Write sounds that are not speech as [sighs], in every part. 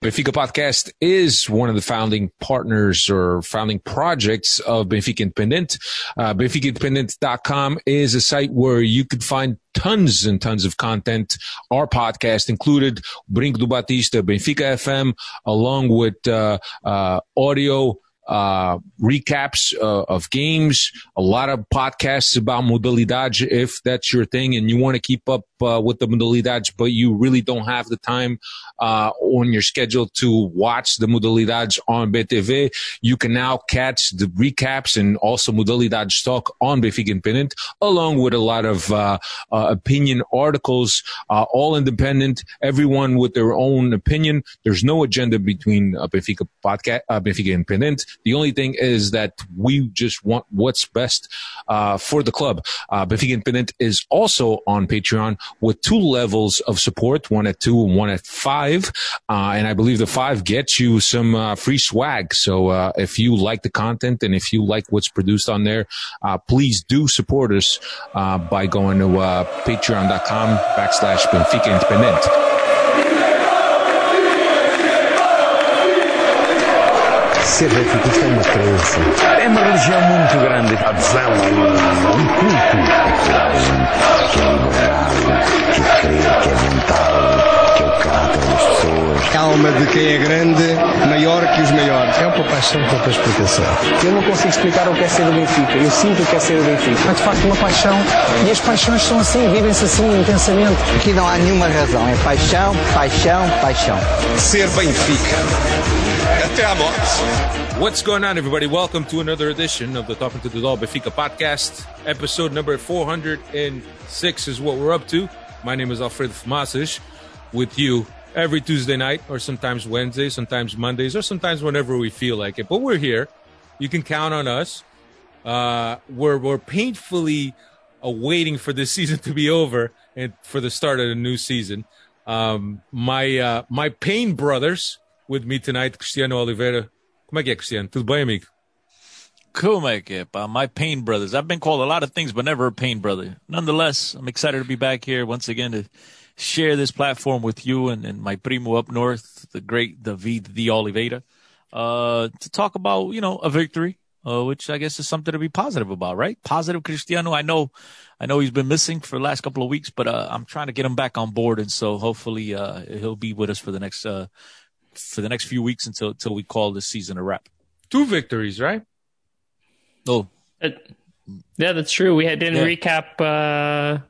Benfica Podcast is one of the founding partners or founding projects of Benfica Independent. Uh, BenficaIndependent.com is a site where you could find tons and tons of content. Our podcast included Brinco do Batista, Benfica FM, along with uh, uh, audio uh, recaps uh, of games, a lot of podcasts about modalidade if that's your thing and you want to keep up uh, with the modalidades, but you really don't have the time uh, on your schedule to watch the modalidades on BTV. You can now catch the recaps and also modalidades talk on Benfica Independent, along with a lot of uh, uh, opinion articles, uh, all independent, everyone with their own opinion. There's no agenda between uh, Benfica podcast, uh, Benfica Independent. The only thing is that we just want what's best uh, for the club. Benfica Independent is also on Patreon with two levels of support, one at two and one at five. Uh, and I believe the five gets you some uh, free swag. So uh, if you like the content and if you like what's produced on there, uh, please do support us uh, by going to uh, patreon.com backslash Benfica Independent. Ser benfiquista é uma crença. É uma religião muito grande. A adesão a um, culto. A coragem, que é a liberdade, que é crer, que é vontade, que é o caráter das pessoas. A alma de quem é grande, maior que os maiores. É uma paixão com outra explicação. Eu não consigo explicar o que é ser do Benfica. Eu sinto o que é ser do Benfica. É de facto uma paixão e as paixões são assim, vivem-se assim intensamente. Aqui não há nenhuma razão, é paixão, paixão, paixão. Ser Benfica. Até à morte. What's going on, everybody? Welcome to another edition of the Talking to the Doll Benfica podcast. Episode number 406 is what we're up to. My name is Alfredo Famasis with you every Tuesday night, or sometimes Wednesdays, sometimes Mondays, or sometimes whenever we feel like it. But we're here. You can count on us. Uh, we're, we're painfully waiting for this [laughs] season to be over and for the start of the new season. Um, my, uh, my pain brothers with me tonight, Cristiano Oliveira. Como é que é, Cristiano? Tudo bem, amigo? Como é que. My pain brothers. I've been called a lot of things, but never a pain brother. Nonetheless, I'm excited to be back here once again to share this platform with you and, and my primo up north, the great David de Oliveira, uh, to talk about, you know, a victory, uh, which I guess is something to be positive about, right? Positive Cristiano. I know, I know he's been missing for the last couple of weeks, but, uh, I'm trying to get him back on board. And so hopefully, uh, he'll be with us for the next, uh, for the next few weeks until, until we call this season a wrap. Two victories, right? Oh, It- yeah, that's true. We had, didn't Yeah. recap. Uh,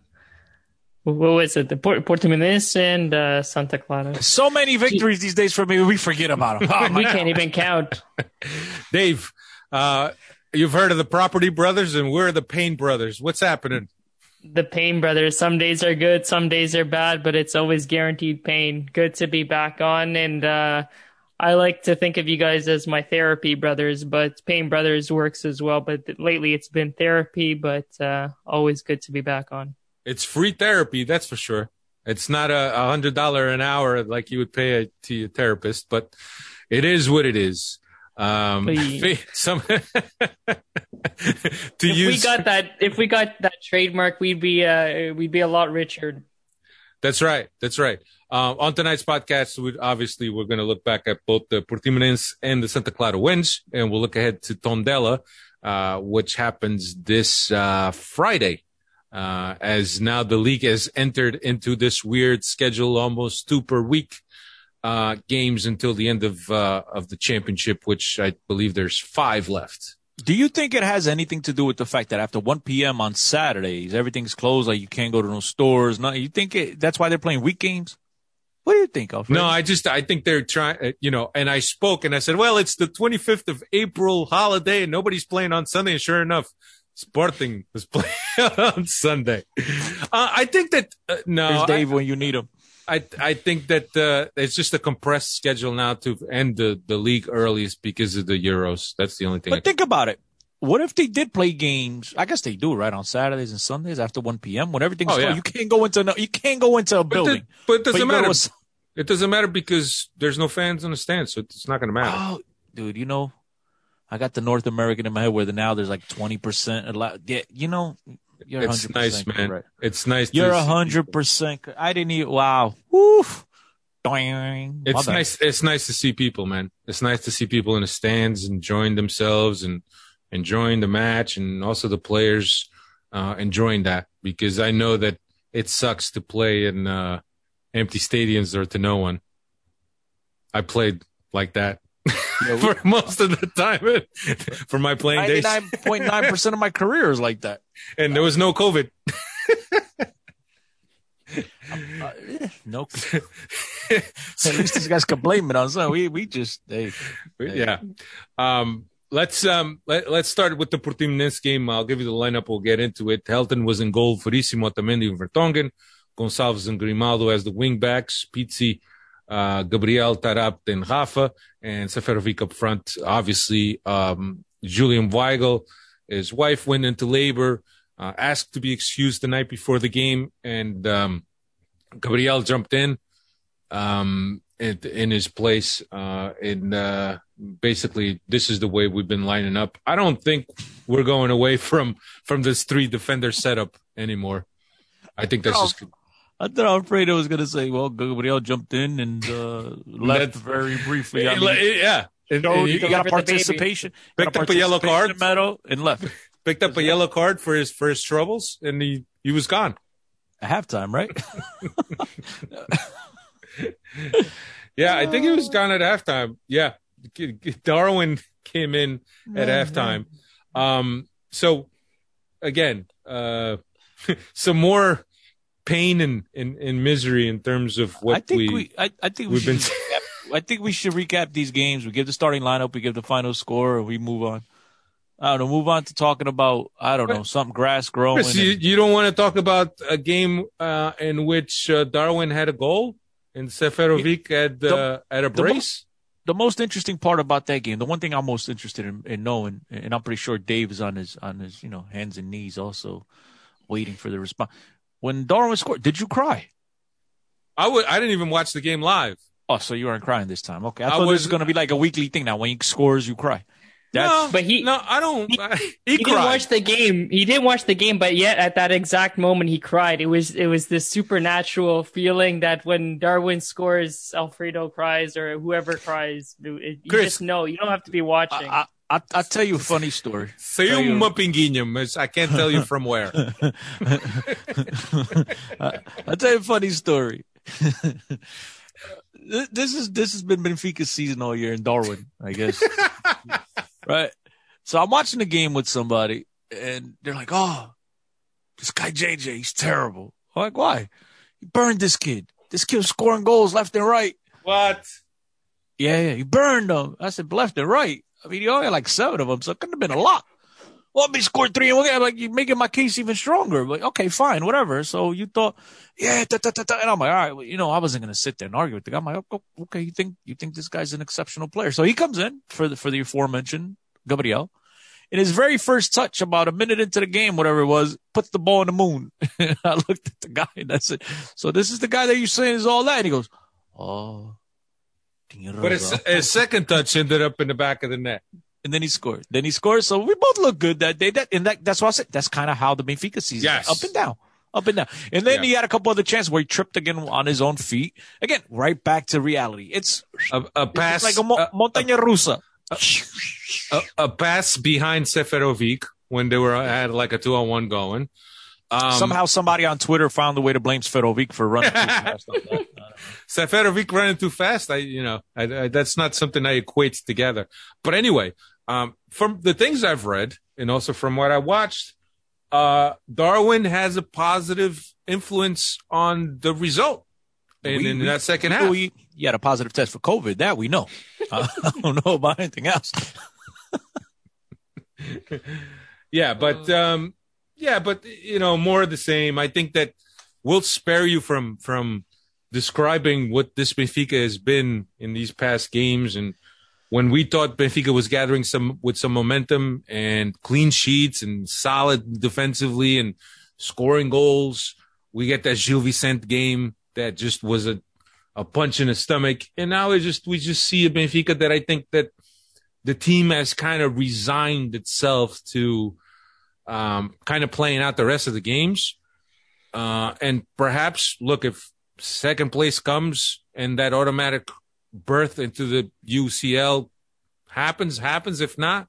what was it? The Port- Portimonense and uh, Santa Clara. so many victories these days for me. We forget about them. Oh, [laughs] we can't even count. [laughs] Dave, uh, you've heard of the Property Brothers, and we're the Pain Brothers. What's happening? The pain brothers. Some days are good, some days are bad, but it's always guaranteed pain. Good to be back on, and uh, I like to think of you guys as my therapy brothers, but pain brothers works as well. But lately, it's been therapy, but uh, always good to be back on. It's free therapy, that's for sure. It's not a hundred dollar an hour like you would pay a, to your therapist, but it is what it is. Um, [laughs] some [laughs] to if use we got that, if we got that trademark, we'd be uh, we'd be a lot richer. That's right. That's right. Um, on tonight's podcast, we obviously we're going to look back at both the Portimonense and the Santa Clara wins, and we'll look ahead to Tondela, uh, which happens this uh, Friday. Uh, as now the league has entered into this weird schedule, almost two per week uh, games until the end of uh, of the championship, which I believe there's five left. Do you think it has anything to do with the fact that after 1 p.m. on Saturdays, everything's closed, like you can't go to no stores? No, you think it, that's why they're playing week games? What do you think, Alfred? No, I just I think they're trying, uh, you know. And I spoke and I said, well, it's the 25th of April holiday and nobody's playing on Sunday. And sure enough, Sporting was [laughs] playing on Sunday. Uh, I think that uh, no, There's I, Dave when you need him. I I think that uh, it's just a compressed schedule now to end the the league earliest because of the Euros. That's the only thing. I But think about it. What if they did play games? I guess they do, right? On Saturdays and Sundays after 1 p.m. when everything's Oh, closed. yeah. You can't go into no, you can't go into a but, building. the- but it doesn't to matter. It doesn't matter because there's no fans on the stands, so it's not going to matter. Oh, dude, you know, I got the North American in my head where the, now there's like 20% allowed. Yeah, you know, you're 100% it's nice, man. correct. It's nice. You're to a hundred percent. I didn't even. Wow. Doing. It's nice. It's nice to see people, man. It's nice to see people in the stands enjoying themselves and enjoying the match, and also the players uh, enjoying that because I know that it sucks to play in uh, empty stadiums or to no one. I played like that [laughs] for most of the time [laughs] for my playing days, Ninety-nine point nine percent of my career is like that. and there was no COVID. [laughs] Uh, eh, no. At least these guys can blame it on something. We we just they, Yeah. Um, let's um let, let's start with the Portimonense game. I'll give you the lineup. We'll get into it. Helton was in goal. Verissimo, Otamendi, and Vertonghen. Gonçalves and Grimaldo as the wing backs. Pizzi, uh, Gabriel, Taarabt, and Rafa, and Seferovic up front. Obviously, um, Julian Weigl, his wife went into labor, uh, asked to be excused the night before the game, and um, Gabriel jumped in um, in, in his place. Uh, and uh, basically, this is the way we've been lining up. I don't think we're going away [laughs] from from this three defender setup anymore. I think that's just I thought Alfredo was going to say, well, Gabriel jumped in and uh, [laughs] left very briefly. I [laughs] mean, yeah. And, and he he got a for the baby. participation. Picked got up a yellow card. medal and left [laughs] picked up a yellow card for his for his troubles, and he he was gone. at halftime, right? Yeah, I think he was gone at halftime. Yeah, Darwin came in at halftime. Um, so again, uh, some more pain and, and, and misery in terms of what I think we, we, I, I think we we've should. been- recap, I think we should recap these games. We give the starting lineup, we give the final score, and we move on. I don't know. Move on to talking about I don't know something grass growing. Chris, you, and- you don't want to talk about a game uh, in which uh, Darwin had a goal and Seferovic had uh, had a the brace. the most interesting part about that game, the one thing I'm most interested in, in knowing, and I'm pretty sure Dave is on his on his you know hands and knees also waiting for the response. When Darwin scored, did you cry? I would. I didn't even watch the game live. Oh, so you weren't crying this time. Okay, I I thought this was- was going to be like a weekly thing. Now, when he scores, you cry. That's no, But he- no, I don't. he- I, [laughs] he, He didn't watch the game. He didn't watch the game, but yet at that exact moment he cried. It was it was this supernatural feeling that when Darwin scores, Alfredo cries or whoever cries. it- You Chris. just know. You don't have to be watching. I, I, I'll tell you a funny story. Say Tell you- uma pinguinha, mas I can't tell you from where. I- [laughs] I'll tell you a funny story. This- this is this has been Benfica's season all year in Darwin, I guess. [laughs] right. So I'm watching the game with somebody, and they're like, "Oh, this guy JJ, he's terrible." I'm like, "Why? He burned this kid. This kid was scoring goals left and right." what? Yeah, yeah, he burned them. I said left and right. I mean, he only had like seven of them, so it couldn't have been a lot. Well, he scored three, and we're like you're making my case even stronger. Like, okay, fine, whatever. So you thought, yeah, da, da, da, and I'm like, all right, well, you know, I wasn't gonna sit there and argue with the guy. I'm like, oh, oh, okay, you think you think this guy's an exceptional player? So he comes in for the for the aforementioned Gabriel. In his very first touch, about a minute into the game, whatever it was, puts the ball in the moon. [laughs] I looked at the guy and I said, "So this is the guy that you're saying is all that?" And he goes, "Oh." Tiene But his, his second touch ended up in the back of the net. and then he scored. Then he scored. So we both looked good that day. That and that, that's what I said. That's kind of how the Benfica season, Yes. up and down, up and down. And then Yeah. he had a couple other chances where he tripped again on his own feet. Again, right back to reality. It's, A, a pass, it's like a mo- a, montaña rusa. a, a pass behind Seferovic when they were had like a two on one going. Um, Somehow somebody on Twitter found a way to blame Seferovic for running too [laughs] fast on. Seferovic running too fast. I, you know, I, I, that's not something I equate together. But anyway, um, from the things I've read and also from what I watched, uh, Darwin has a positive influence on the result in, We- in that second we half. know He, he had a positive test for COVID. That we know. Uh, [laughs] I don't know about anything else. [laughs] Yeah, but um, yeah, but you know, more of the same. I think that we'll spare you from from describing what this Benfica has been in these past games and when we thought Benfica was gathering some with some momentum and clean sheets and solid defensively and scoring goals, we get that Gil Vicente game that just was a a punch in the stomach, and now it just we just see a Benfica that I think that the team has kind of resigned itself to um, kind of playing out the rest of the games. Uh, and perhaps look if second place comes and that automatic birth into the UCL happens, happens. If not,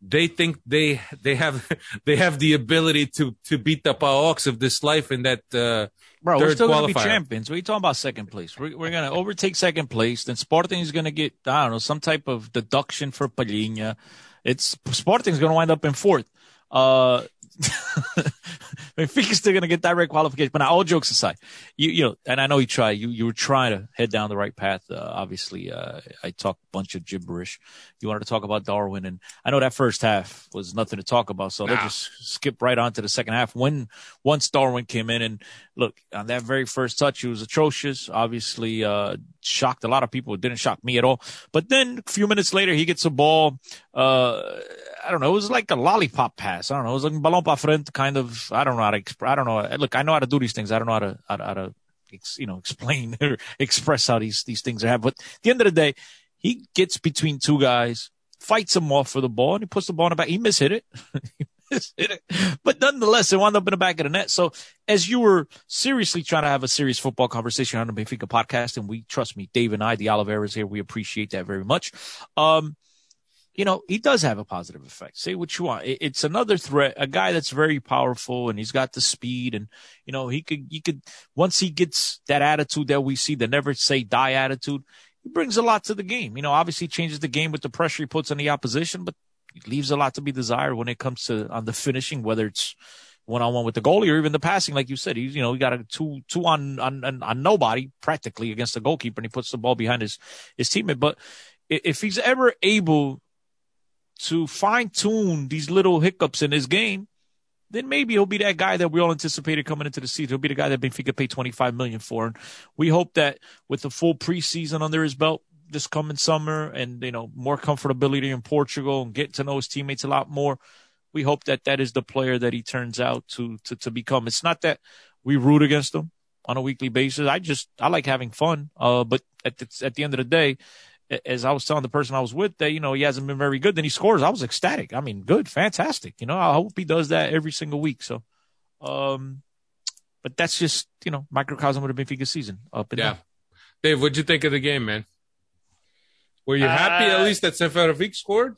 they think they they have [laughs] they have the ability to to beat the PAOKs of this life in that uh, Bro, third we're still going to be champions. What are you talking about second place? We're, we're going to overtake second place. Then Sporting is going to get, I don't know, some type of deduction for Palhinha. It's Sporting is going to wind up in fourth. Uh, [laughs] Benfica's still going to get direct qualification. But now, all jokes aside, you you know, and I know you try. You you were trying to head down the right path. Uh, obviously, uh, I talked a bunch of gibberish. You wanted to talk about Darwin, and I know that first half was nothing to talk about. So let's just skip right on to the second half. When once Darwin came in, and look on that very first touch, he was atrocious. Obviously, uh, shocked a lot of people. It didn't shock me at all. But then a few minutes later, he gets a ball. Uh, I don't know. It was like a lollipop pass. I don't know. It was like balón pa frente kind of. I don't know how to. Exp- I don't know. Look, I know how to do these things. I don't know how to how to, how to ex- you know explain [laughs] or express how these these things are. But at the end of the day, he gets between two guys, fights him off for the ball, and he puts the ball in the back. He mishit it. [laughs] He. But nonetheless, it wound up in the back of the net. So as you were seriously trying to have a serious football conversation on the Benfica podcast, and we trust me, Dave and I, the Oliveras here, we appreciate that very much. Um, you know, he does have a positive effect. Say what you want. It's another threat, a guy that's very powerful and he's got the speed and, you know, he could, he could, once he gets that attitude that we see, the never say die attitude, he brings a lot to the game. You know, obviously changes the game with the pressure he puts on the opposition, but leaves a lot to be desired when it comes to on the finishing, whether it's one on one with the goalie or even the passing, like you said. He's you know he got a two two on on on, on nobody practically against the goalkeeper, and he puts the ball behind his his teammate. But if he's ever able to fine tune these little hiccups in his game, then maybe he'll be that guy that we all anticipated coming into the season. He'll be the guy that Benfica paid 25 million for. And we hope that with the full preseason under his belt this coming summer and, you know, more comfortability in Portugal and getting to know his teammates a lot more, we hope that that is the player that he turns out to, to, to become. It's not that we root against him on a weekly basis. I just, I like having fun. Uh, but at the, at the end of the day, as I was telling the person I was with that, you know, he hasn't been very good. Then he scores. I was ecstatic. I mean, good, fantastic. You know, I hope he does that every single week. So, um, but that's just, you know, microcosm of the Benfica season up and Yeah. down. Dave, what'd you think of the game, man? Were you happy at Uh, least that Seferovic scored?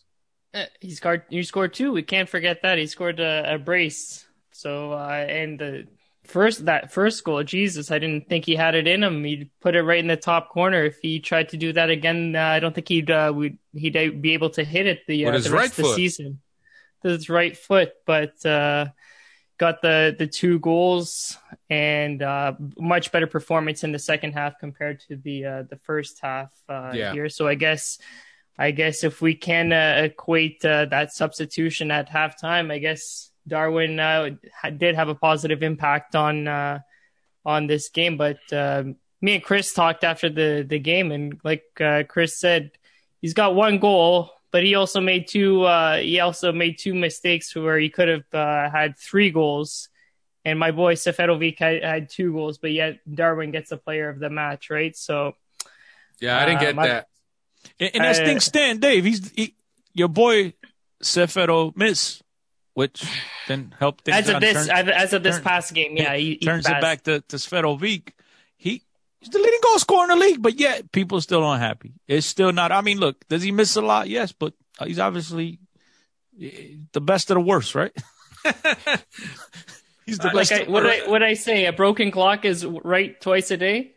Uh, He scored. You scored two. We can't forget that he scored a, a brace. So uh, and the first that first goal, Jesus, I didn't think he had it in him. He put it right in the top corner. If he tried to do that again, uh, I don't think he'd uh, would he'd be able to hit it the, uh, the rest right of the foot. season. His right foot, but uh, got the the two goals and uh, much better performance in the second half compared to the uh, the first half uh, Yeah. here. So I guess. I guess if we can uh, equate uh, that substitution at halftime, I guess Darwin uh, did have a positive impact on uh, on this game. But um me and Chris talked after the the game, and like uh, Chris said, he's got one goal, but he also made two. Uh, he also made two mistakes where he could have uh, had three goals. And my boy Seferovic had, had two goals, but yet Darwin gets the player of the match, right? So Yeah, I didn't Uh, get my- that. And, and as Uh, things stand, Dave, he's he, your boy Sefero miss, which then helped things as of this, turn- as, as of this turn- past game, yeah, he, he turns it back to, to Seferovic. He he's the leading goal scorer in the league, but yet people still unhappy. It's still not. I mean, look, does he miss a lot? Yes, but he's obviously eh, the best of the worst, right? [laughs] he's the Uh, like best. I, of- what I what I say, a broken clock is right twice a day.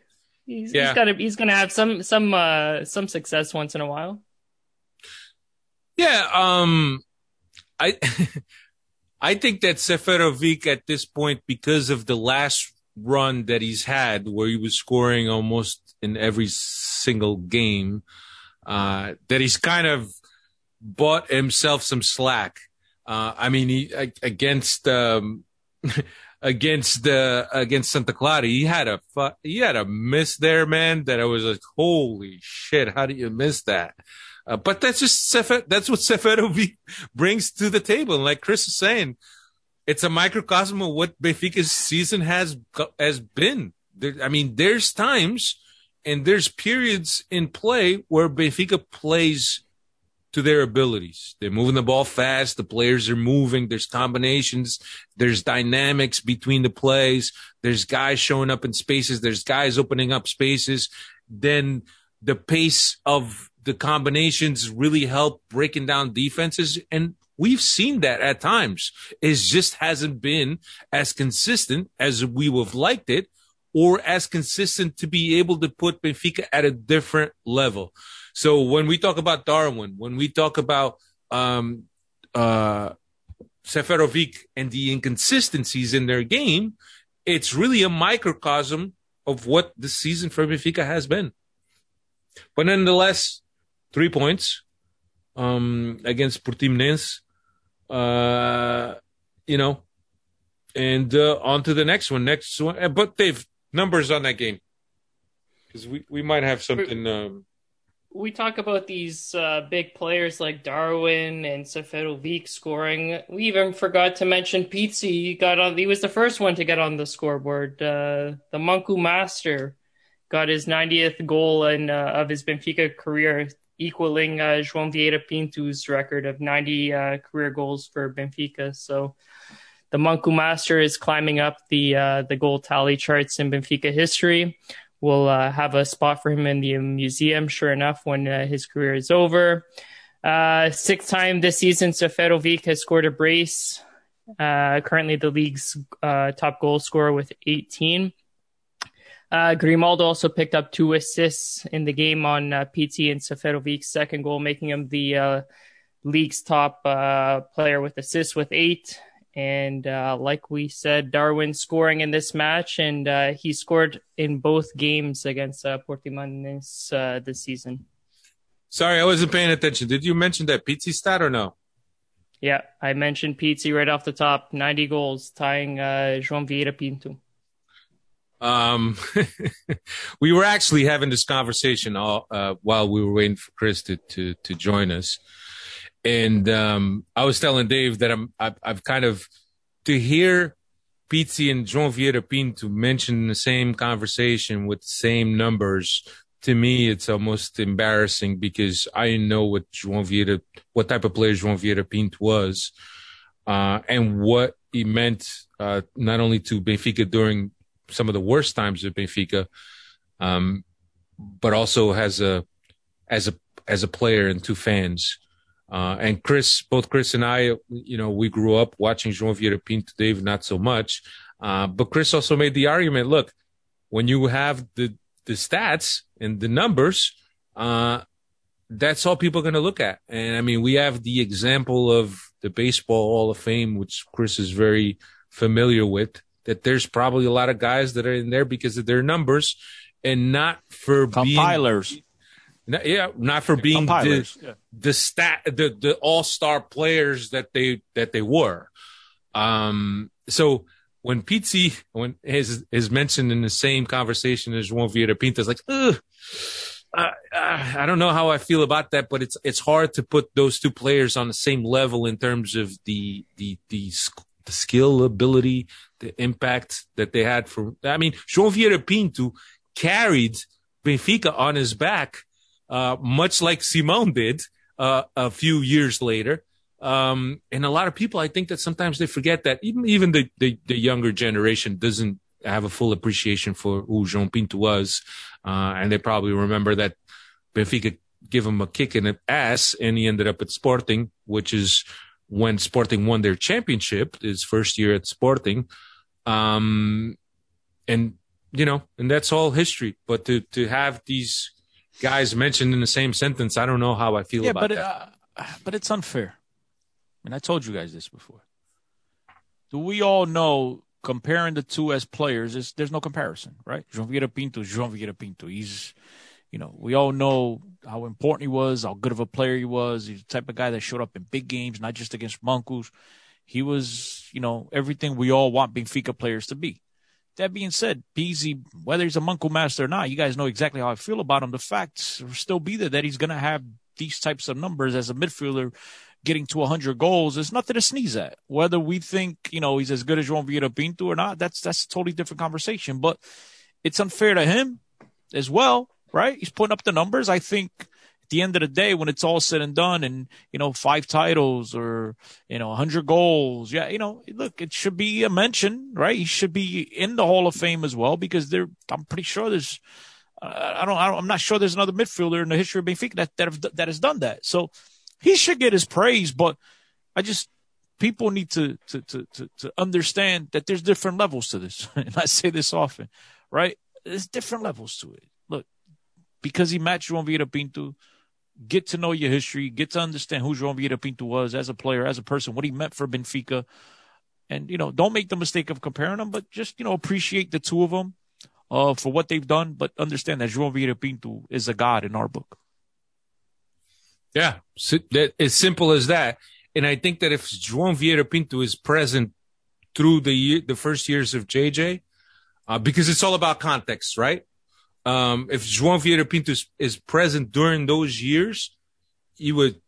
He's, Yeah. he's got to he's gonna have some some uh some success once in a while. Yeah, um, I [laughs] I think that Seferovic at this point, because of the last run that he's had, where he was scoring almost in every single game, uh, that he's kind of bought himself some slack. Uh, I mean, he against um, [laughs] against the against Santa Clara, he had a fu- he had a miss there, man. That I was like, holy shit, how do you miss that? Uh, but that's just Sefer, that's what Seferovic [laughs] brings to the table. And like Chris is saying, it's a microcosm of what Benfica's season has has been. There, I mean, there's times and there's periods in play where Benfica plays to their abilities. They're moving the ball fast. The players are moving. There's combinations. There's dynamics between the plays. There's guys showing up in spaces. There's guys opening up spaces. then the pace of the combinations really help breaking down defenses. And we've seen that at times. It just hasn't been as consistent as we would have liked it or as consistent to be able to put Benfica at a different level. So when we talk about Darwin, when we talk about um, uh, Seferovic and the inconsistencies in their game, it's really a microcosm of what the season for Benfica has been. But nonetheless, three points um, against Portimonense. Uh, you know, and uh, on to the next one. Next one, uh, but they've numbers on that game because we, we might have something. Um, we talk about these uh, big players like Darwin and Seferovic scoring. We even forgot to mention Pizzi. He got on. He was the first one to get on the scoreboard. Uh, the Manco Master got his 90th goal in, uh, of his Benfica career, equaling uh, João Vieira Pinto's record of 90 uh, career goals for Benfica. So the Manco Master is climbing up the uh, the goal tally charts in Benfica history. We'll uh, have a spot for him in the museum, sure enough, when uh, his career is over. Uh, sixth time this season, Seferovic has scored a brace. Currently, the league's top goal scorer with 18. Uh, Grimaldo also picked up two assists in the game on uh, Pizzi and Seferovic's second goal, making him the uh, league's top uh, player with assists with eight. And uh, like we said, Darwin scoring in this match, and uh, he scored in both games against uh, Portimonense uh, this season. Sorry, I wasn't paying attention. Did you mention that PT stat or no? Yeah, I mentioned PT right off the top. 90 goals, tying uh, João Vieira Pinto. Um, [laughs] we were actually having this conversation all, uh, while we were waiting for Chris to, to, to join us. And, um, I was telling Dave that I'm, I've, I've kind of, to hear Pizzi and João Vieira Pinto mention the same conversation with the same numbers, to me, it's almost embarrassing because I know what João Vieira, what type of player João Vieira Pinto was, uh, and what he meant, uh, not only to Benfica during some of the worst times of Benfica, um, but also as a as a as a player and two fans. Uh, and Chris, both Chris and I, you know, we grew up watching João Vieira Pinto, Dave, not so much. Uh, but Chris also made the argument, look, when you have the, the stats and the numbers, uh, that's all people are going to look at. And I mean, we have the example of the Baseball Hall of Fame, which Chris is very familiar with that there's probably a lot of guys that are in there because of their numbers and not for compilers. Being, yeah, not for being the, yeah. the stat the the all star players that they that they were. Um, so when Pizzi when is is mentioned in the same conversation as João Vieira Pinto, is like, ugh. Uh, uh, I don't know how I feel about that, but it's it's hard to put those two players on the same level in terms of the the the the skill, ability, the impact that they had for. I mean, Vieira Pinto carried Benfica on his back, uh, much like Simão did uh, a few years later. Um, and a lot of people, I think that sometimes they forget that even even the, the, the younger generation doesn't have a full appreciation for who João Pinto was, uh, and they probably remember that Benfica gave him a kick in the ass, and he ended up at Sporting, which is when Sporting won their championship, his first year at Sporting. Um, and, you know, and that's all history. But to, to have these guys mentioned in the same sentence, I don't know how I feel yeah, about but, that. Uh, but it's unfair. I mean, I told you guys this before. Do we all know comparing the two as players is there's no comparison, right? João Vieira Pinto, João Vieira Pinto. He's you know, we all know how important he was, how good of a player he was. He's the type of guy that showed up in big games, not just against Mancos. He was, you know, everything we all want Benfica players to be. That being said, Pizzi, whether he's a Manco master or not, you guys know exactly how I feel about him. The facts will still be there that he's going to have these types of numbers as a midfielder getting to 100 goals is nothing to sneeze at. Whether we think, you know, he's as good as João Vieira Pinto or not, that's, that's a totally different conversation. But it's unfair to him as well right? He's putting up the numbers. I think at the end of the day, when it's all said and done and, you know, five titles or, you know, 100 goals, yeah, you know, look, it should be a mention, right? He should be in the Hall of Fame as well because there, I'm pretty sure there's I don't, I don't, I'm not sure there's another midfielder in the history of Benfica that that, have, that has done that. So he should get his praise, but I just people need to to to to, to understand that there's different levels to this, [laughs] and I say this often, right? There's different levels to it. Because he matched João Vieira Pinto, get to know your history, get to understand who João Vieira Pinto was as a player, as a person, what he meant for Benfica, and you know, don't make the mistake of comparing them, but just you know, appreciate the two of them uh, for what they've done, but understand that João Vieira Pinto is a god in our book. Yeah, as simple as that. And I think that if João Vieira Pinto is present through the year, the first years of JJ, uh, because it's all about context, right? Um, if João Vieira Pinto is, is, present during those years, he would,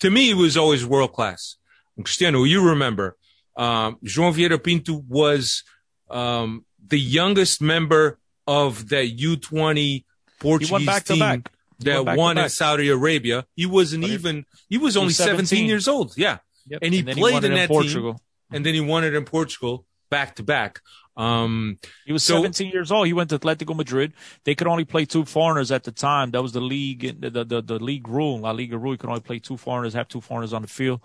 to me, he was always world class. Cristiano, you remember, um, João Vieira Pinto was, um, the youngest member of the U20 Portuguese team that won, in Saudi Arabia. He wasn't but even, he was only 17. 17 years old. Yeah. Yep. And he and played he in, in that Portugal. team. And then he won it in Portugal back to back. Um, he was so, 17 years old. He went to Atletico Madrid. They could only play two foreigners at the time. That was the league, the, the, the league rule. La Liga rule. You could only play two foreigners, have two foreigners on the field.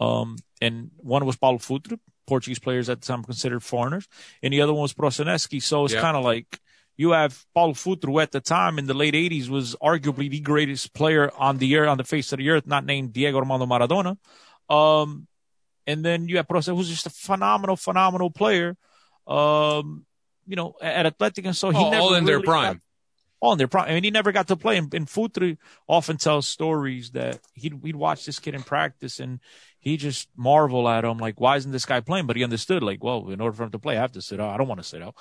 Um, and one was Paulo Futre, Portuguese players at the time considered foreigners, and the other one was Prosinecki. So it's kind of like you have Paulo Futre at the time in the late 80s was arguably the greatest player on the earth, on the face of the earth, not named Diego Armando Maradona. Um, and then you have Prosinecki, who's just a phenomenal, phenomenal player. Um, you know, at Athletic, and so he all, never all in really their prime. Got, all in their prime. I mean, he never got to play. And, and Futre often tells stories that he'd, he'd watch this kid in practice and he just marvel at him like, why isn't this guy playing? But he understood like, well, in order for him to play, I have to sit out. I don't want to sit out.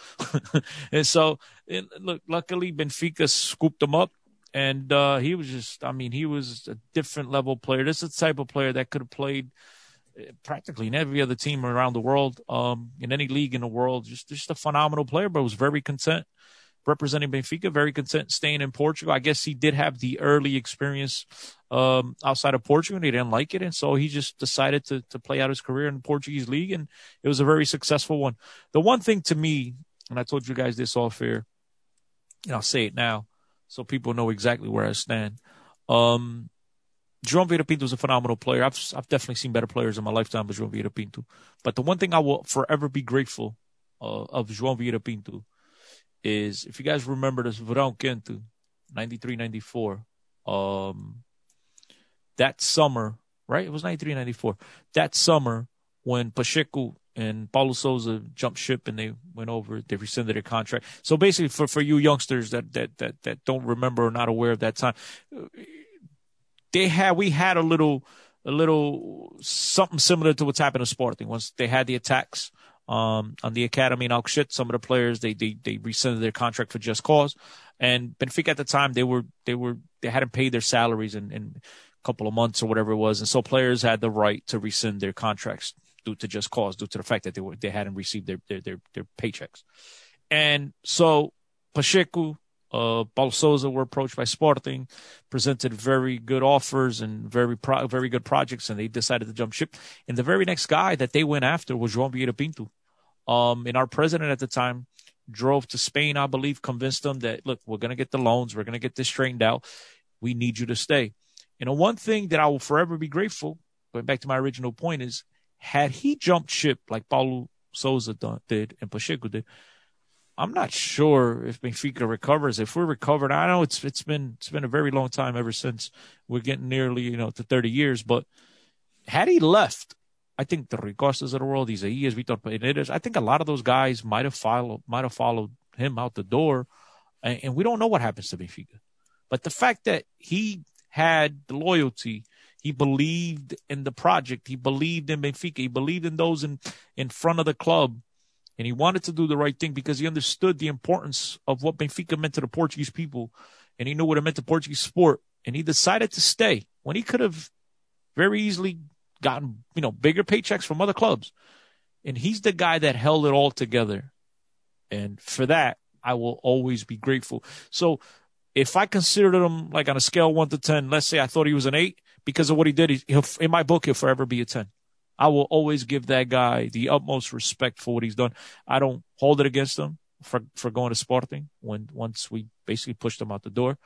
[laughs] and so, and look, luckily Benfica scooped him up. And uh, he was just, I mean, he was a different level player. This is the type of player that could have played practically in every other team around the world, um, in any league in the world. Just, just a phenomenal player, but was very content representing Benfica, very content staying in Portugal. I guess he did have the early experience um, outside of Portugal and he didn't like it. And so he just decided to, to play out his career in the Portuguese league. And it was a very successful one. The one thing to me, and I told you guys this off air, and I'll say it now so people know exactly where I stand. Um, João Vieira Pinto is a phenomenal player. I've, I've definitely seen better players in my lifetime than João Vieira Pinto. But the one thing I will forever be grateful uh, of João Vieira Pinto is if you guys remember this Verão Quente, 93, 94, um, that summer, right? It was 93, 94. That summer when Pacheco and Paulo Sousa jumped ship and they went over, they rescinded their contract. So basically for, for you youngsters that, that, that, that don't remember or not aware of that time, they had, we had a little, a little something similar to what's happened to Sporting once they had the attacks um, on the academy in Alcochete. Some of the players they they they rescinded their contract for just cause, and Benfica at the time they were they were they hadn't paid their salaries in, in a couple of months or whatever it was, and so players had the right to rescind their contracts due to just cause, due to the fact that they were they hadn't received their their their, their paychecks, and so Pacheco. Uh, Paulo Sousa were approached by Sporting, presented very good offers and very pro- very good projects, and they decided to jump ship. And the very next guy that they went after was João Vieira Pinto, um, and our president at the time drove to Spain, I believe, convinced them that, look, we're going to get the loans. We're going to get this straightened out. We need you to stay. You know, one thing that I will forever be grateful, going back to my original point is, had he jumped ship like Paulo Sousa did and Pacheco did, I'm not sure if Benfica recovers. If we're recovered, I know it's it's been it's been a very long time ever since we're getting nearly you know to 30 years. But had he left, I think the Rui Costas of the world, these Aias, Vitor Paredes, I think a lot of those guys might have followed, might have followed him out the door. And, and we don't know what happens to Benfica. But the fact that he had the loyalty, he believed in the project, he believed in Benfica, he believed in those in, in front of the club, and he wanted to do the right thing because he understood the importance of what Benfica meant to the Portuguese people, and he knew what it meant to Portuguese sport, and he decided to stay when he could have very easily gotten, you know, bigger paychecks from other clubs. And he's the guy that held it all together. And for that, I will always be grateful. So if I considered him like on a scale one to 10, let's say I thought he was an eight because of what he did, he'll, in my book, he'll forever be a 10. I will always give that guy the utmost respect for what he's done. I don't hold it against him. for for going to Sporting when once we basically pushed him out the door.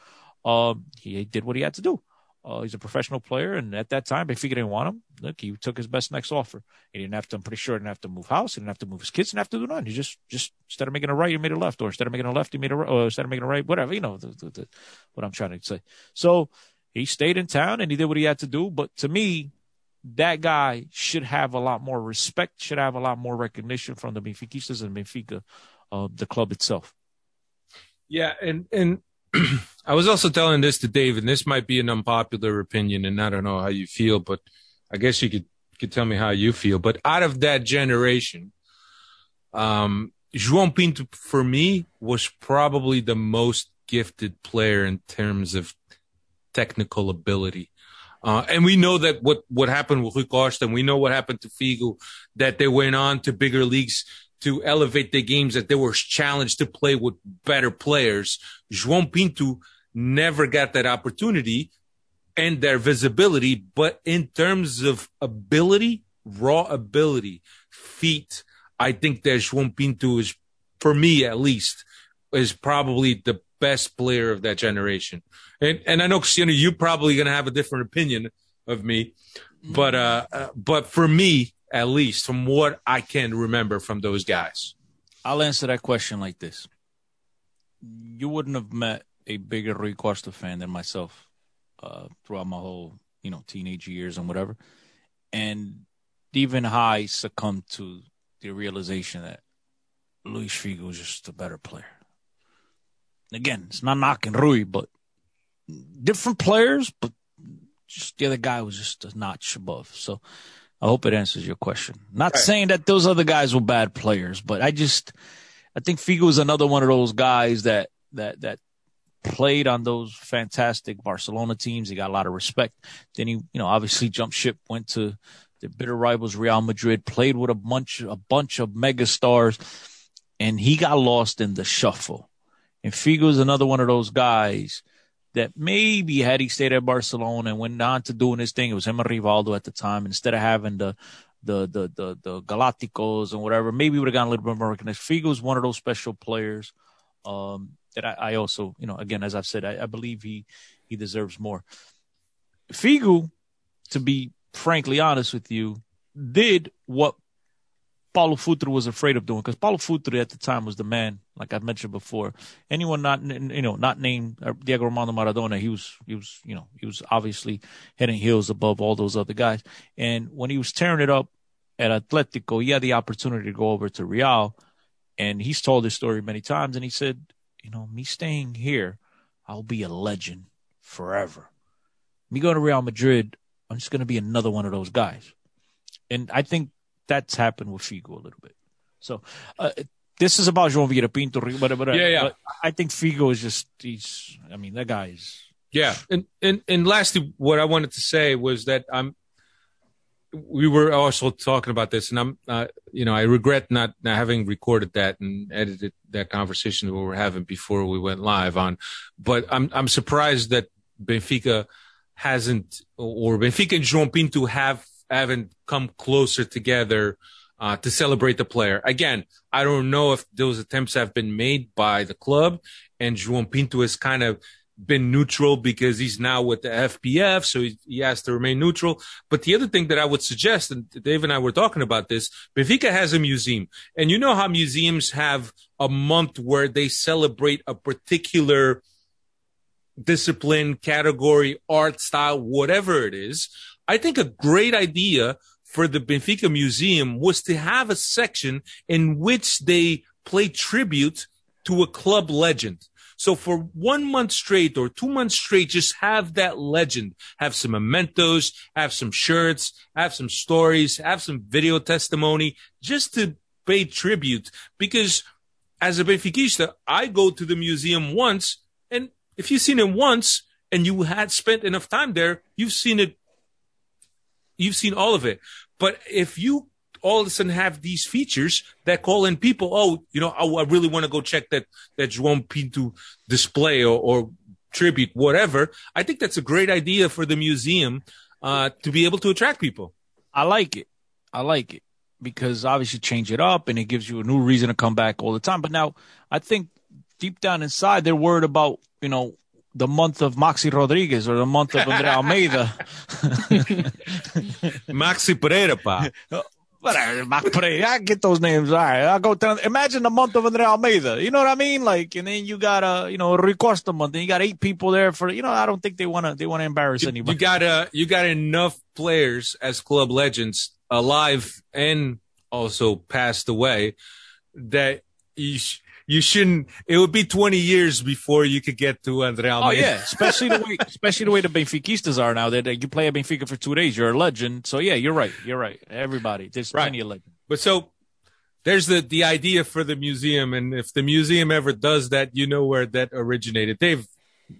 Um, he did what he had to do. Uh, he's a professional player, and at that time, if he didn't want him, look, he took his best next offer. He didn't have to. I'm pretty sure he didn't have to move house. He didn't have to move his kids. He didn't have to do nothing. He just, just instead of making a right, he made a left, or instead of making a left, he made a, or instead of making a right, whatever. You know the, the, the, what I'm trying to say. So he stayed in town and he did what he had to do. But to me, that guy should have a lot more respect. Should have a lot more recognition from the Benfiquistas and Benfica, uh, the club itself. Yeah, and and [clears throat] I was also telling this to Dave, and this might be an unpopular opinion, and I don't know how you feel, but I guess you could could tell me how you feel. But out of that generation, um, João Pinto for me was probably the most gifted player in terms of technical ability. Uh, and we know that what, what happened with Rui Costa, and we know what happened to Figo, that they went on to bigger leagues to elevate their games, that they were challenged to play with better players. João Pinto never got that opportunity and their visibility, but in terms of ability, raw ability, feet, I think that João Pinto is, for me at least, is probably the best player of that generation. And and I know Cristiano, you're probably going to have a different opinion of me, but uh, uh, but for me, at least from what I can remember from those guys, I'll answer that question like this: You wouldn't have met a bigger Rui Costa fan than myself uh, throughout my whole you know teenage years and whatever, and even I succumbed to the realization that Luis Figo was just a better player. Again, it's not knocking Rui, but different players, but just the other guy was just a notch above. So I hope it answers your question. Not right. saying that those other guys were bad players, but I just I think Figo is another one of those guys that that that played on those fantastic Barcelona teams. He got a lot of respect. Then he, you know, obviously jumped ship, went to the bitter rivals Real Madrid, played with a bunch a bunch of mega stars, and he got lost in the shuffle. And Figo is another one of those guys that maybe had he stayed at Barcelona and went on to doing his thing, it was him and Rivaldo at the time, instead of having the the the the, the Galacticos and whatever, maybe would have gotten a little bit more recognition. Is one of those special players um, that I, I, also, you know, again as I've said, I, I believe he he deserves more. Figo, to be frankly honest with you, did what Paulo Futre was afraid of doing because Paulo Futre at the time was the man, like I've mentioned before. Anyone not you know not named uh, Diego Armando Maradona, he was he was you know he was obviously head and heels above all those other guys. And when he was tearing it up at Atletico, he had the opportunity to go over to Real, and he's told this story many times. And he said, you know, me staying here, I'll be a legend forever. Me going to Real Madrid, I'm just going to be another one of those guys. And I think that's happened with Figo a little bit. So uh, this is about João Vieira Pinto, but, but, yeah, yeah. But I think Figo is just he's. I mean, that guy is. Yeah, and and and lastly, what I wanted to say was that I'm. We were also talking about this, and I'm, uh, you know, I regret not, not having recorded that and edited that conversation that we were having before we went live on. But I'm I'm surprised that Benfica hasn't, or Benfica and João Pinto have haven't come closer together uh, to celebrate the player. Again, I don't know if those attempts have been made by the club, and João Pinto has kind of been neutral because he's now with the FPF, so he, he, has to remain neutral. But the other thing that I would suggest, and Dave and I were talking about this, Benfica has a museum, and you know how museums have a month where they celebrate a particular discipline, category, art style, whatever it is. I think a great idea for the Benfica Museum was to have a section in which they play tribute to a club legend. So for one month straight or two months straight, just have that legend, have some mementos, have some shirts, have some stories, have some video testimony, just to pay tribute. Because as a Benfiquista, I go to the museum once, and if you've seen it once and you had spent enough time there, you've seen it you've seen all of it. But if you all of a sudden have these features that call in people, oh, you know, I, I really want to go check that that João Pinto display or, or, tribute, whatever. I think that's a great idea for the museum uh, to be able to attract people. I like it. I like it because obviously change it up and it gives you a new reason to come back all the time. But now I think deep down inside they're worried about you know the month of Maxi Rodriguez or the month of Andre Almeida. [laughs] Maxi Pereira, pa. Whatever, Max Pereira. I get those names. All right. I'll go tell Imagine the month of Andre Almeida. You know what I mean? Like, and then you got a, you know, Rui Costa month and you got eight people there for, you know, I don't think they want to, they want to embarrass You, anybody. you got uh, you got enough players as club legends alive and also passed away that you sh- you shouldn't. It would be twenty years before you could get to Andre Oh yeah, especially the way, [laughs] especially the way the Benfiquistas are now. That you play at Benfica for two days, you're a legend. So yeah, you're right. You're right. Everybody, there's Right. plenty of legends. But so there's the the idea for the museum, and if the museum ever does that, you know where that originated. Dave,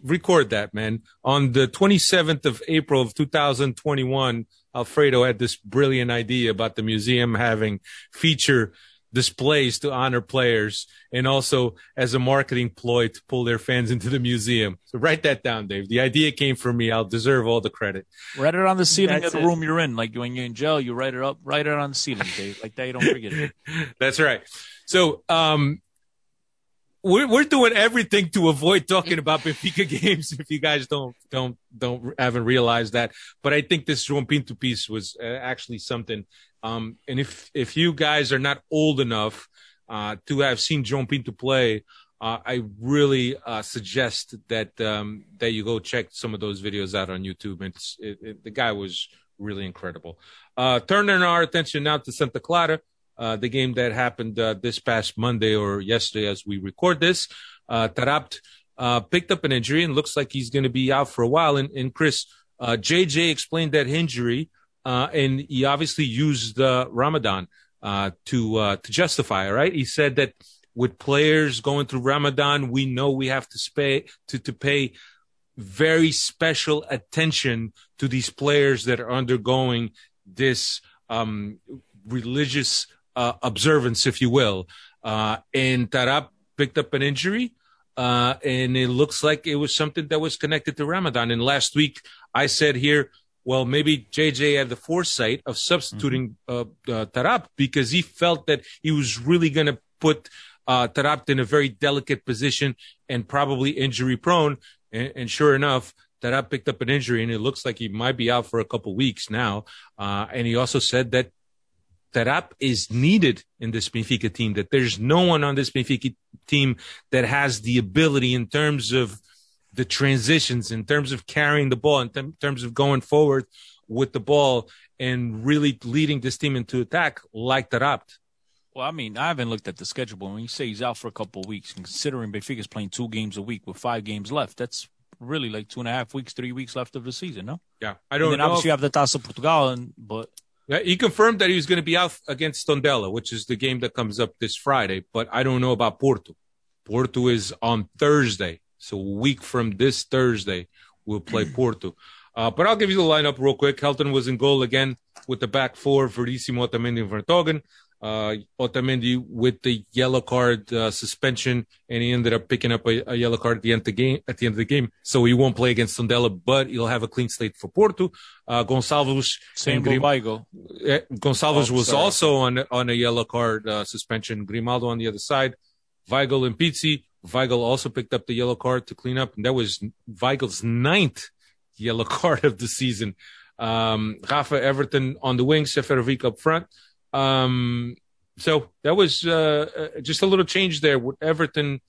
record that, man. On the 27th of April of 2021, Alfredo had this brilliant idea about the museum having feature displays to honor players and also as a marketing ploy to pull their fans into the museum. So write that down, Dave. The idea came from me. I'll deserve all the credit. Write it on the ceiling That's of the it. room you're in. Like when you're in jail, you write it up. Write it on the ceiling, Dave. Like that, you don't forget it. [laughs] That's right. So, um, we're we're doing everything to avoid talking about Benfica [laughs] games. If you guys don't don't don't haven't realized that, but I think this João Pinto piece was uh, actually something. Um, and if if you guys are not old enough uh, to have seen João Pinto play, uh, I really uh, suggest that um, that you go check some of those videos out on YouTube. It's it, it, the guy was really incredible. Uh, turning our attention now to Santa Clara uh, the game that happened uh, this past Monday or yesterday as we record this. Uh, Taarabt uh, picked up an injury and looks like he's going to be out for a while. And, and Chris, uh, JJ explained that injury, uh, and he obviously used uh, Ramadan uh, to uh, to justify. Right? He said that with players going through Ramadan, we know we have to pay to to pay very special attention to these players that are undergoing this um, religious uh, observance, if you will. Uh, and Taarabt picked up an injury, uh, and it looks like it was something that was connected to Ramadan. And last week, I said here, well, maybe JJ had the foresight of substituting uh, uh, Taarabt because he felt that he was really going to put uh, Taarabt in a very delicate position and probably injury prone. And, and sure enough, Taarabt picked up an injury, and it looks like he might be out for a couple weeks now. Uh, and he also said that Taarabt is needed in this Benfica team, that there's no one on this Benfica team that has the ability in terms of the transitions, in terms of carrying the ball, in term- terms of going forward with the ball and really leading this team into attack like Taarabt. Well, I mean, I haven't looked at the schedule, but when you say he's out for a couple of weeks, and considering Benfica's playing two games a week with five games left, that's really like two and a half weeks, three weeks left of the season, no? Yeah, I don't then know. obviously if- you have the Taça Portugal, and but Yeah, he confirmed that he was going to be out against Tondela, which is the game that comes up this Friday. But I don't know about Porto. Porto is on Thursday, so a week from this Thursday we'll play [clears throat] Porto. Uh, but I'll give you the lineup real quick. Helton was in goal again with the back four: Verissimo, Otamendi, and Vertonghen. Uh, Otamendi with the yellow card uh, suspension, and he ended up picking up a, a yellow card at the end of the game. At the end of the game, so he won't play against Tondela, but he'll have a clean slate for Porto. Uh, Gonçalves same and Grim- uh, Gonçalves Oh, was sorry. also on on a yellow card uh, suspension. Grimaldo on the other side. Weigl and Pizzi. Weigl also picked up the yellow card to clean up, and that was Weigl's ninth yellow [laughs] card of the season. Um, Rafa Everton on the wing, Seferovic up front. Um, so that was uh, uh, just a little change there with Everton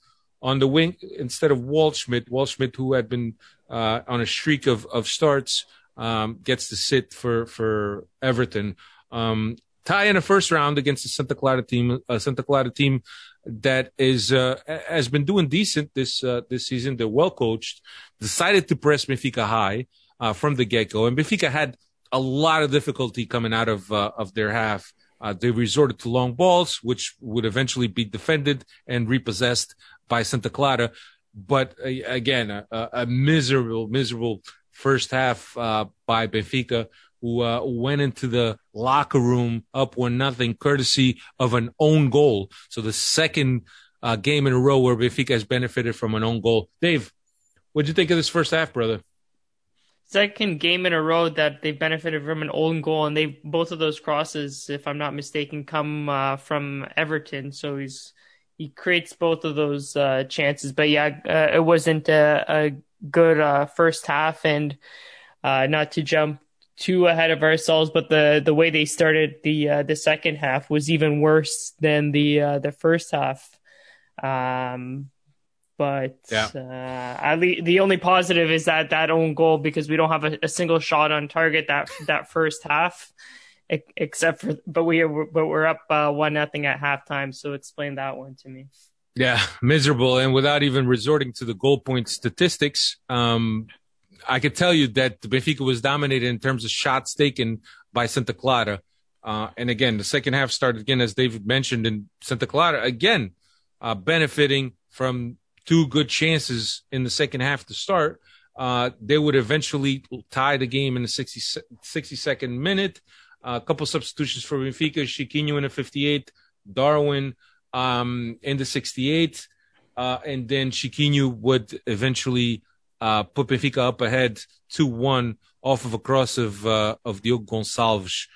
on the wing instead of Waldschmidt. Waldschmidt, who had been uh, on a streak of, of starts, um, gets to sit for for Everton. Um, tie in a first round against the Santa Clara team, a Santa Clara team that is uh, has been doing decent this uh, this season. They're well coached. Decided to press Benfica high uh, from the get go, and Benfica had a lot of difficulty coming out of uh, of their half. Uh, they resorted to long balls, which would eventually be defended and repossessed by Santa Clara. But uh, again, a, a miserable, miserable first half uh, by Benfica, who uh, went into the locker room up one nothing, courtesy of an own goal. So the second uh, game in a row where Benfica has benefited from an own goal. Dave, what'd you think of this first half, brother? Second game in a row that they benefited from an own goal, and they both of those crosses, if I'm not mistaken, come uh, from Everton. So he's he creates both of those uh, chances. But yeah, uh, it wasn't a, a good uh, first half, and uh, not to jump too ahead of ourselves, but the the way they started the uh, the second half was even worse than the uh, the first half. Um, but Yeah. uh, at least the only positive is that that own goal because we don't have a, a single shot on target that that first half, except for but we but we're up uh, one nothing at halftime. So explain that one to me. Yeah, miserable. And without even resorting to the goal point statistics, um, I could tell you that Benfica was dominated in terms of shots taken by Santa Clara. Uh, and again, the second half started again, as David mentioned, in Santa Clara, again, uh, benefiting from two good chances in the second half to start. Uh, they would eventually tie the game in the 60, 62nd minute. a couple substitutions for Benfica, Chiquinho in the 58th, Darwin um, in the 68th, uh, and then Chiquinho would eventually uh, put Benfica up ahead 2-1 off of a cross of uh, of Diogo Gonçalves.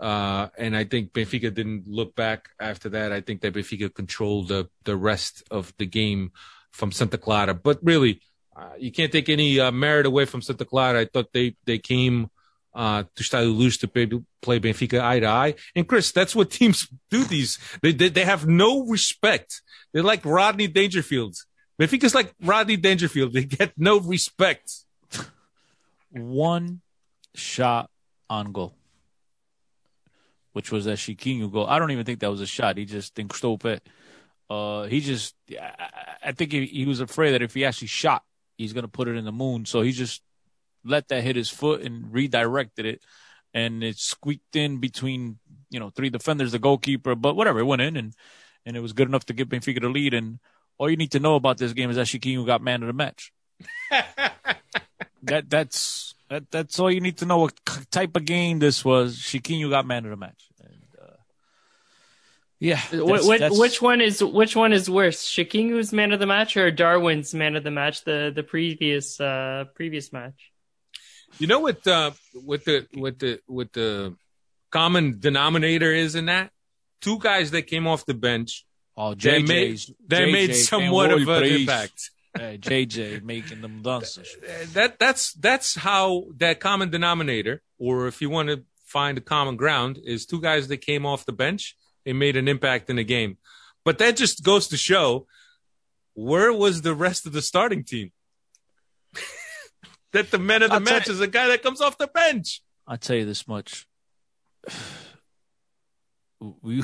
Uh, and I think Benfica didn't look back after that. I think that Benfica controlled the, the rest of the game from Santa Clara. But really, uh, you can't take any uh, merit away from Santa Clara. I thought they, they came uh, to Estádio Luz to play, play Benfica eye to eye. And Chris, that's what [laughs] teams do these. They, they, they have no respect. They're like Rodney Dangerfield. Benfica's like Rodney Dangerfield. They get no respect. [laughs] One shot on goal, which was that Chiquinho goal. I don't even think that was a shot. He just encostou it. Uh, he just, I, think he, he was afraid that if he actually shot, he's gonna put it in the moon. So he just let that hit his foot and redirected it, and it squeaked in between you know three defenders, the goalkeeper, but whatever, it went in and and it was good enough to give Benfica the lead. And all you need to know about this game is that Chiquinho got man of the match. [laughs] that that's that, that's all you need to know. What type of game this was? Chiquinho got man of the match. And, uh, yeah, Wh- that's- which, that's- which one is which one is worse, Chiquinho's man of the match or Darwin's man of the match? The the previous uh previous match. You know what uh what the what the what the common denominator is in that? Two guys that came off the bench Oh, they made they JJ made somewhat of tem an impact. pra isso. É, JJ making them dances. [laughs] That that's that's how that common denominator, or if you want to find a common ground, is two guys that came off the bench and made an impact in the game. But that just goes to show where was the rest of the starting team? [laughs] that the man of the I'll match you- is a guy that comes off the bench. I'll tell you this much. [sighs] We,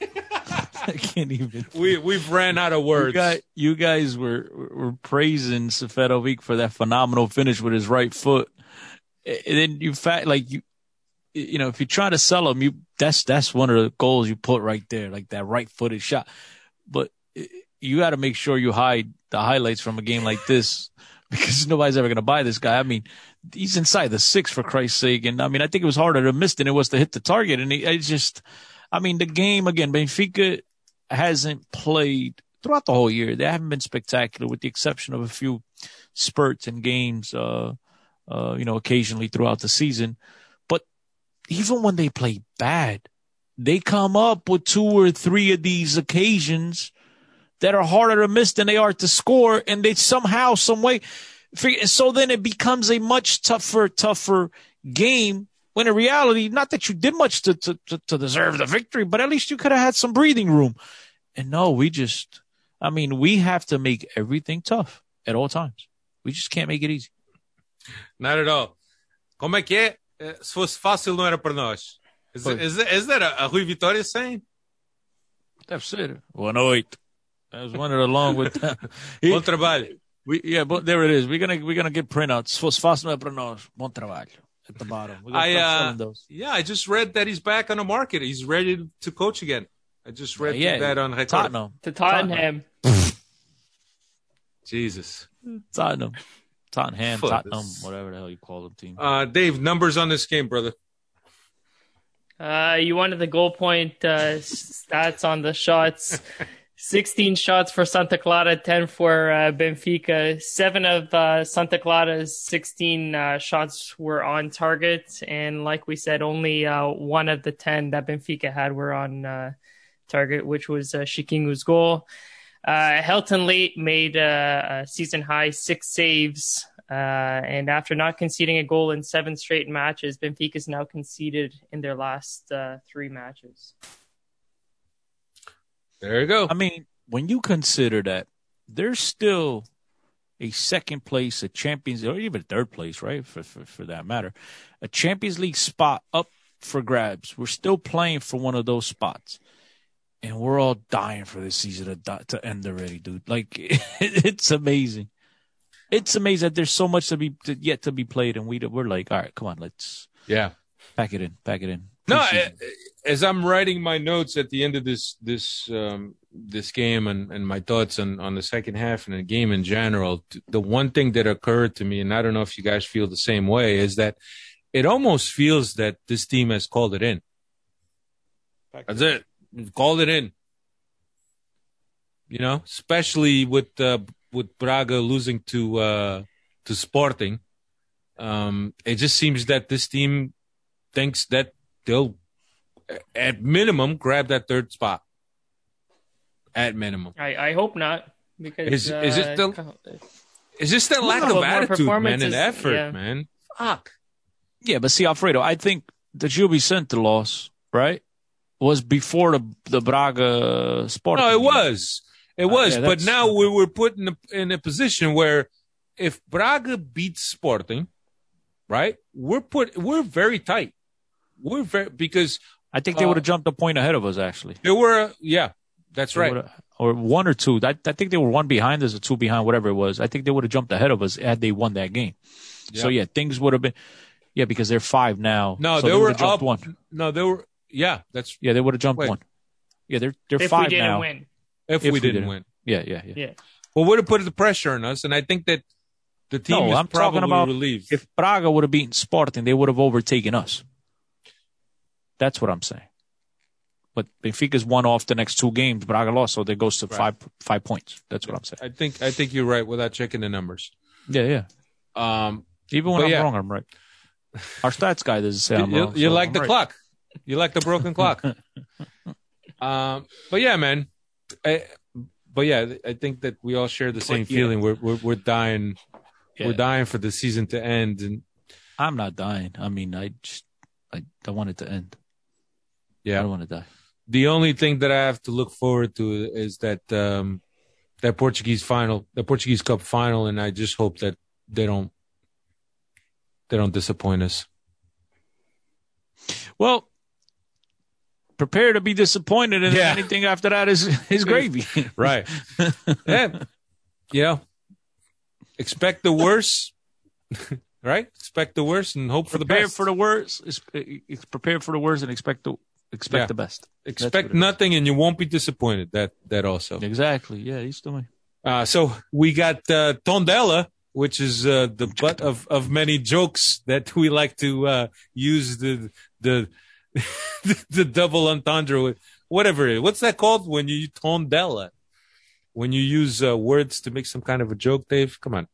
[laughs] I can't even. [laughs] We we've ran out of You words. guys, you guys were were praising Seferovic for that phenomenal finish with his right foot, and then you fact like you, you know, if you try to sell him, you that's that's one of the goals you put right there, like that right footed shot. But you got to make sure you hide the highlights from a game like this [laughs] because nobody's ever going to buy this guy. I mean, he's inside the six for Christ's sake, and I mean, I think it was harder to miss than it was to hit the target, and it's just, I mean, the game again, Benfica hasn't played throughout the whole year. They haven't been spectacular, with the exception of a few spurts and games, uh, uh, you know, occasionally throughout the season. Even when they play bad, they come up with two or three of these occasions that are harder to miss than they are to score, and they somehow, some way, so then it becomes a much tougher, tougher game. When in reality, not that you did much to, to, to, deserve the victory, but at least you could have had some breathing room. And no, we just, I mean, we have to make everything tough at all times. We just can't make it easy. Not at all. Como é que Se fosse fácil, não era para nós. Is, Pois. is, is that a, a Rui Vitória saying? That's it. Boa noite. That was one of the along with [laughs] Bom trabalho. We, yeah, but there it is. We're gonna we're gonna get printouts. Se fosse fácil, não é para nós. Bom trabalho at the bottom. We're gonna I, start uh, selling those. Yeah, I just read that he's back on the market. He's ready to coach again. I just read Yeah, that on Record. Tottenham. To Tottenham. Jesus. Tottenham. Tottenham, Fuck Tottenham, this. whatever the hell you call them team. Uh, Dave, numbers on this game, brother. Uh, you wanted the goal point uh, stats on the shots. [laughs] 16 shots for Santa Clara, 10 for uh, Benfica. Seven of uh, Santa Clara's 16 uh, shots were on target. And like we said, only uh, one of the 10 that Benfica had were on uh, target, which was uh, Chiquinho's goal. Uh, Helton Leite made a, a season high six saves. Uh, and after not conceding a goal in seven straight matches, Benfica's now conceded in their last uh, three matches. There you go. I mean, when you consider that, there's still a second place, a Champions, or even a third place, right? For, for for that matter, a Champions League spot up for grabs. We're still playing for one of those spots, and we're all dying for this season to die, to end already, dude. Like [laughs] it's amazing. It's amazing that there's so much to be to, yet to be played, and we we're like, all right, come on, let's Yeah. pack it in, pack it in. No, Preseason. I- as I'm writing my notes at the end of this this um, this game and, and my thoughts on, on the second half and the game in general, the one thing that occurred to me, and I don't know if you guys feel the same way, is that it almost feels that this team has called it in. That's it. Called it in. You know, especially with uh, with Braga losing to uh, to Sporting, um, it just seems that this team thinks that they'll, at minimum, grab that third spot. At minimum, I, I hope not. Because Is- is it uh, the- it's just that lack of but more attitude, man, and effort, yeah. man. Fuck. Yeah, but see, Alfredo, I think the Gil Vicente loss, right, was before the the Braga Sport. No, it was. It Uh, was. yeah, but now we were put in a, in a position where if Braga beats Sporting, right, we're put we're very tight. We're very because I think they uh, would have jumped a point ahead of us, actually. they were yeah, that's They right. Or one or two. I, I think they were one behind us or two behind, whatever it was. I think they would have jumped ahead of us had they won that game. So yeah, things would have been. Yeah, because they're five now. No, so they, were would've up. one. No, they were yeah. That's Yeah, they would have jumped Wait. one. Yeah, they're they're if five we didn't now. win. if, If we we didn't didn't. win. Yeah, yeah, yeah. Yeah. Well, would have put the pressure on us, and I think that the team No, is I'm probably talking about relieved. If Braga would have beaten Sporting, they would have overtaken us. That's what I'm saying. But Benfica's won off the next two games. Braga lost, so there goes to Right. five five points. That's what I'm saying. I think I think you're right without checking the numbers. Yeah, yeah. Um, Even when I'm yeah. wrong, I'm right. [laughs] Our stats guy doesn't say I'm you, wrong. you so like I'm the right. clock. You like the broken clock. [laughs] Um, but yeah, man. I, but yeah, I think that we all share the same yeah. feeling. We're we're we're dying. Yeah. We're dying for the season to end, and I'm not dying. I mean, I just I don't want it to end. Yeah, I don't want to die. the only thing that I have to look forward to is that um, that Portuguese final, the Portuguese Cup final, and I just hope that they don't they don't disappoint us. Well, prepare to be disappointed, and Yeah. anything after that is is gravy. [laughs] Right. yeah. Know, expect the worst, [laughs] right? Expect the worst and hope for the prepare best. for the worst. Is, is prepare for the worst and expect the expect Yeah. the best. expect it is. nothing and you won't be disappointed. That that also. Exactly. Yeah, he's doing. Uh, so we got uh, Tondela, which is uh, the butt of, of many jokes that we like to uh, use the the [laughs] the double entendre with whatever. it is. What's that called when you Tondela? When you use uh, words to make some kind of a joke, Dave? Come on.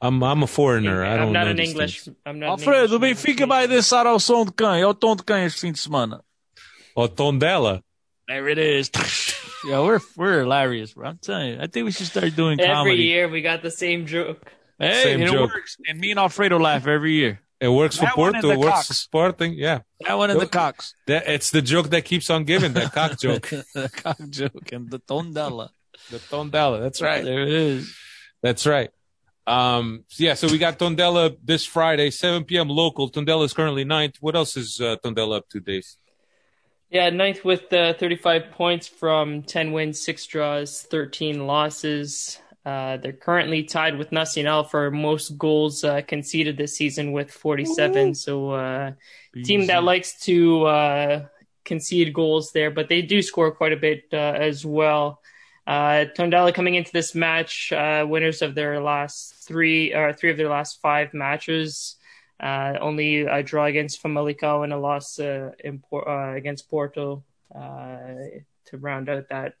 I'm I'm a foreigner. I don't I'm not know an English. things. I'm not. Alfredo, English Benfica vai dançar ao som de cães. É o tom de cães este fim de semana. Oh, Tondela. There it is. [laughs] yeah, we're we're hilarious, bro. I'm telling you. I think we should start doing comedy. Every comedy. year we got the same joke. Hey, Same it joke. works. And me and Alfredo laugh every year. It works for That one and Porto. It works Cox. for Sporting. Yeah, That one in the cocks. that, it's the joke that keeps on giving. That cock [laughs] joke. the cock joke and the tondela. the Tondela. That's right. There it is. That's right. Um, yeah, so we got Tondela this Friday, 7 p.m. local. Tondela is currently ninth. What else is uh, Tondela up to, Dave? Yeah, ninth with uh, 35 points from 10 wins, 6 draws, 13 losses. Uh, they're currently tied with Nacional for most goals uh, conceded this season with 47. So, uh, team that likes to uh, concede goals there, but they do score quite a bit uh, as well. Uh, Tondela coming into this match, uh, winners of their last three or three of their last five matches. Uh, only a draw against Famalicão and a loss uh, in uh, against Porto uh, to round out that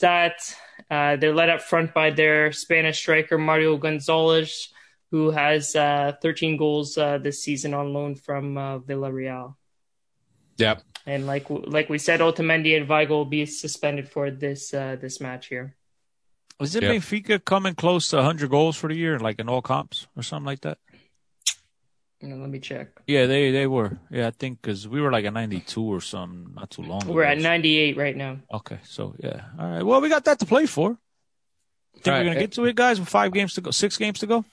that. Uh, they're led up front by their Spanish striker Mario Gonzalez, who has uh, 13 goals uh, this season on loan from uh, Villarreal. Yep. And like like we said, Otamendi and Weigl will be suspended for this uh, this match here. Was it Yeah. Benfica coming close to 100 goals for the year, like in all comps or something like that? You know, let me check. Yeah, they they were. Yeah, I think because we were like a 92 or something not too long ago. We're at 98 right now. Okay, so yeah. All right. Well, we got that to play for. Think All we're gonna get to it, guys? With five games to go, six games to go.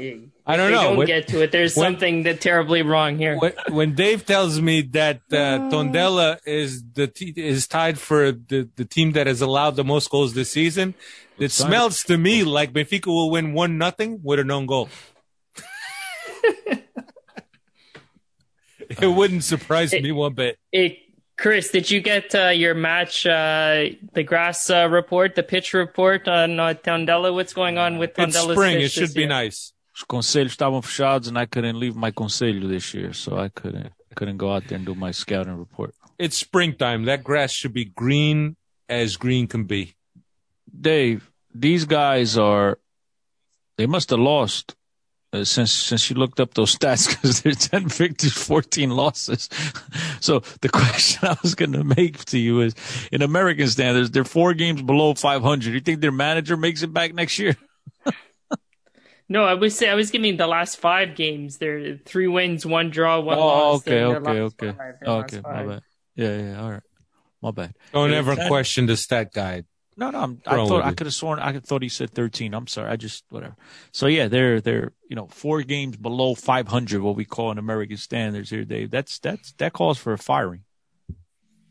I don't They know. don't When- get to it. There's when- something that terribly wrong here. when, when Dave tells me that uh, Tondela is the t- is tied for the, the team that has allowed the most goals this season, it smells to me like Benfica will win one nothing with a known goal. [laughs] it wouldn't surprise me one bit. Hey, Chris, did you get uh, your match, uh, the grass uh, report, the pitch report on uh, Tondela? What's going on with It's spring. It should be year? nice. Os conselhos estavam fechados and I couldn't leave my conselho this year, so I couldn't couldn't go out there and do my scouting report. It's springtime. That grass should be green as green can be. Dave, these guys are they must have lost uh, since since you looked up those [laughs] stats because they're 10 victories 14 losses. [laughs] So the [laughs] question i was going to make to you is in american standards they're four games below 500 you think their manager makes it back next year? No, I was say I was giving the last five games. they're three wins, one draw, one oh loss. okay okay okay. five, okay my bad. Yeah yeah all right. My bad. Don't Yeah, ever question the stat guide. No, no, I'm, I thought I could have sworn I thought he said 13. I'm sorry. I just whatever. So yeah, they're they're you know four games below 500, what we call in American standards here, Dave. That's that's that calls for a firing.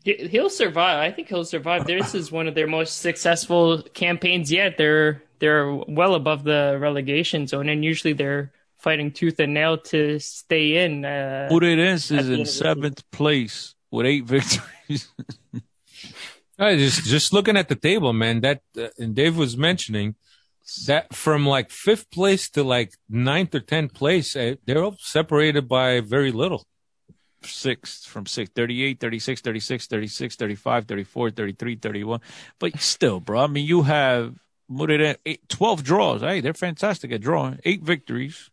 He- He'll survive. I think he'll survive. This is one of their most successful campaigns yet. They're they're well above the relegation zone, and usually they're fighting tooth and nail to stay in. Uh, Udinese At is in seventh place with eight [laughs] victories. I just just looking at the table, man. That uh, and Dave was mentioning that from like fifth place to like ninth or tenth place, uh, they're all separated by very little. six from six, 38, 36, 36, 36, 35, 34, 33, 31. But still, bro, I mean, you have eight, 12 draws. Hey, they're fantastic at drawing. Eight victories,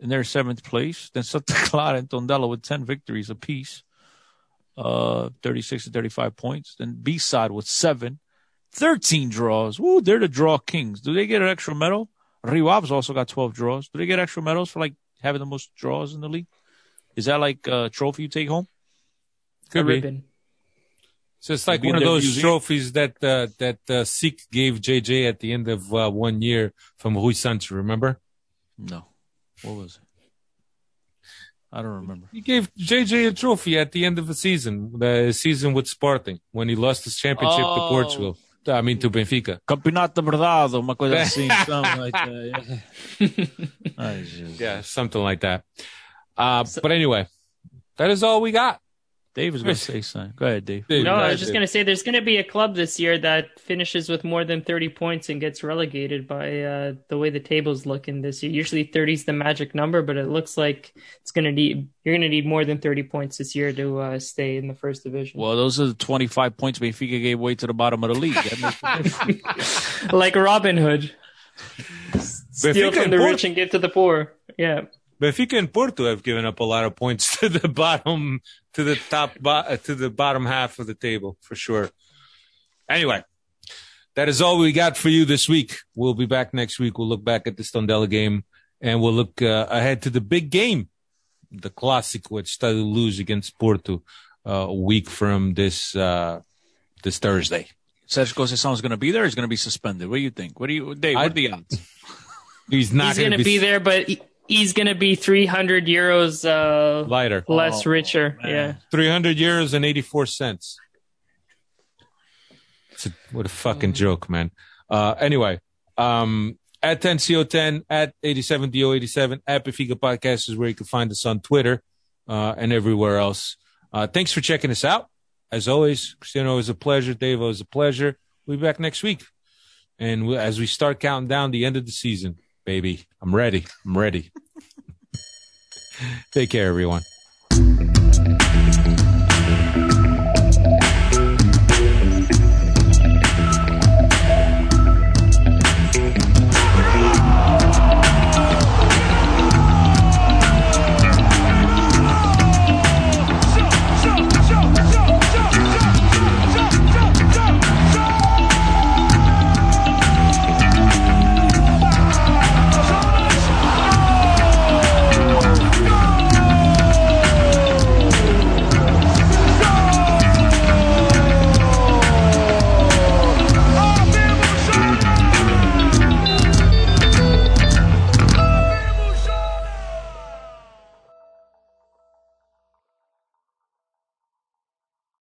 and they're seventh place. Then Santa [laughs] Clara and Tondela with 10 victories apiece, uh, 36 to 35 points. Then B side with seven, 13 draws. Woo, they're the draw kings. Do they get an extra medal? Rio Ave's also got 12 draws. Do they get extra medals for like having the most draws in the league? Is that like a trophy you take home? a Could be. ribbon. So it's like Be one of those museum. trophies that uh, that uh, Sikh gave JJ at the end of uh, one year from Rui Santos. Remember? No. What was it? I don't remember. He gave JJ a trophy at the end of the season, the season with Sporting when he lost his championship to Oh. Portugal. I mean to Benfica. Campeonato Verdado, uma coisa [laughs] assim, something like that. Yeah. [laughs] Ai, Yeah, something like that. Uh, but anyway, that is all we got. Dave was going to say something. Go ahead, Dave. Dave, No, I ahead, was just going to say there's going to be a club this year that finishes with more than 30 points and gets relegated by uh, the way the table's looking this year. Usually 30 is the magic number, but it looks like it's going to need you're going to need more than 30 points this year to uh, stay in the first division. Well, those are the 25 points Benfica gave away to the bottom of the league. That makes a difference. [laughs] like Robin Hood. Steal Benfica from the Porto- rich and give to the poor. Yeah. Benfica and Porto have given up a lot of points [laughs] to the bottom, to the top, uh, to the bottom half of the table for sure. Anyway, that is all we got for you this week. We'll be back next week. We'll look back at the Stondela game and we'll look uh, ahead to the big game, the classic, which Estádio Luz against Porto uh, a week from this uh, this Thursday. Sergio Conceição is going to be there. He's going to be suspended. What do you think? What do you, Dave? What are the odds? [laughs] He's not He's going to be there, but he- he's going to be 300 euros uh, lighter. less Oh, richer. man. Yeah. 300 euros and 84 cents. It's a, what a fucking joke, man. Uh, anyway, um, at 10CO10, at 87DO87, at Benfica Podcast is where you can find us on Twitter, uh, and everywhere else. Uh, thanks for checking us out. As always, Cristiano, it was a pleasure. Dave, it was a pleasure. We'll be back next week. And we, as we start counting down the end of the season, baby, I'm ready. I'm ready. [laughs] Take care, everyone.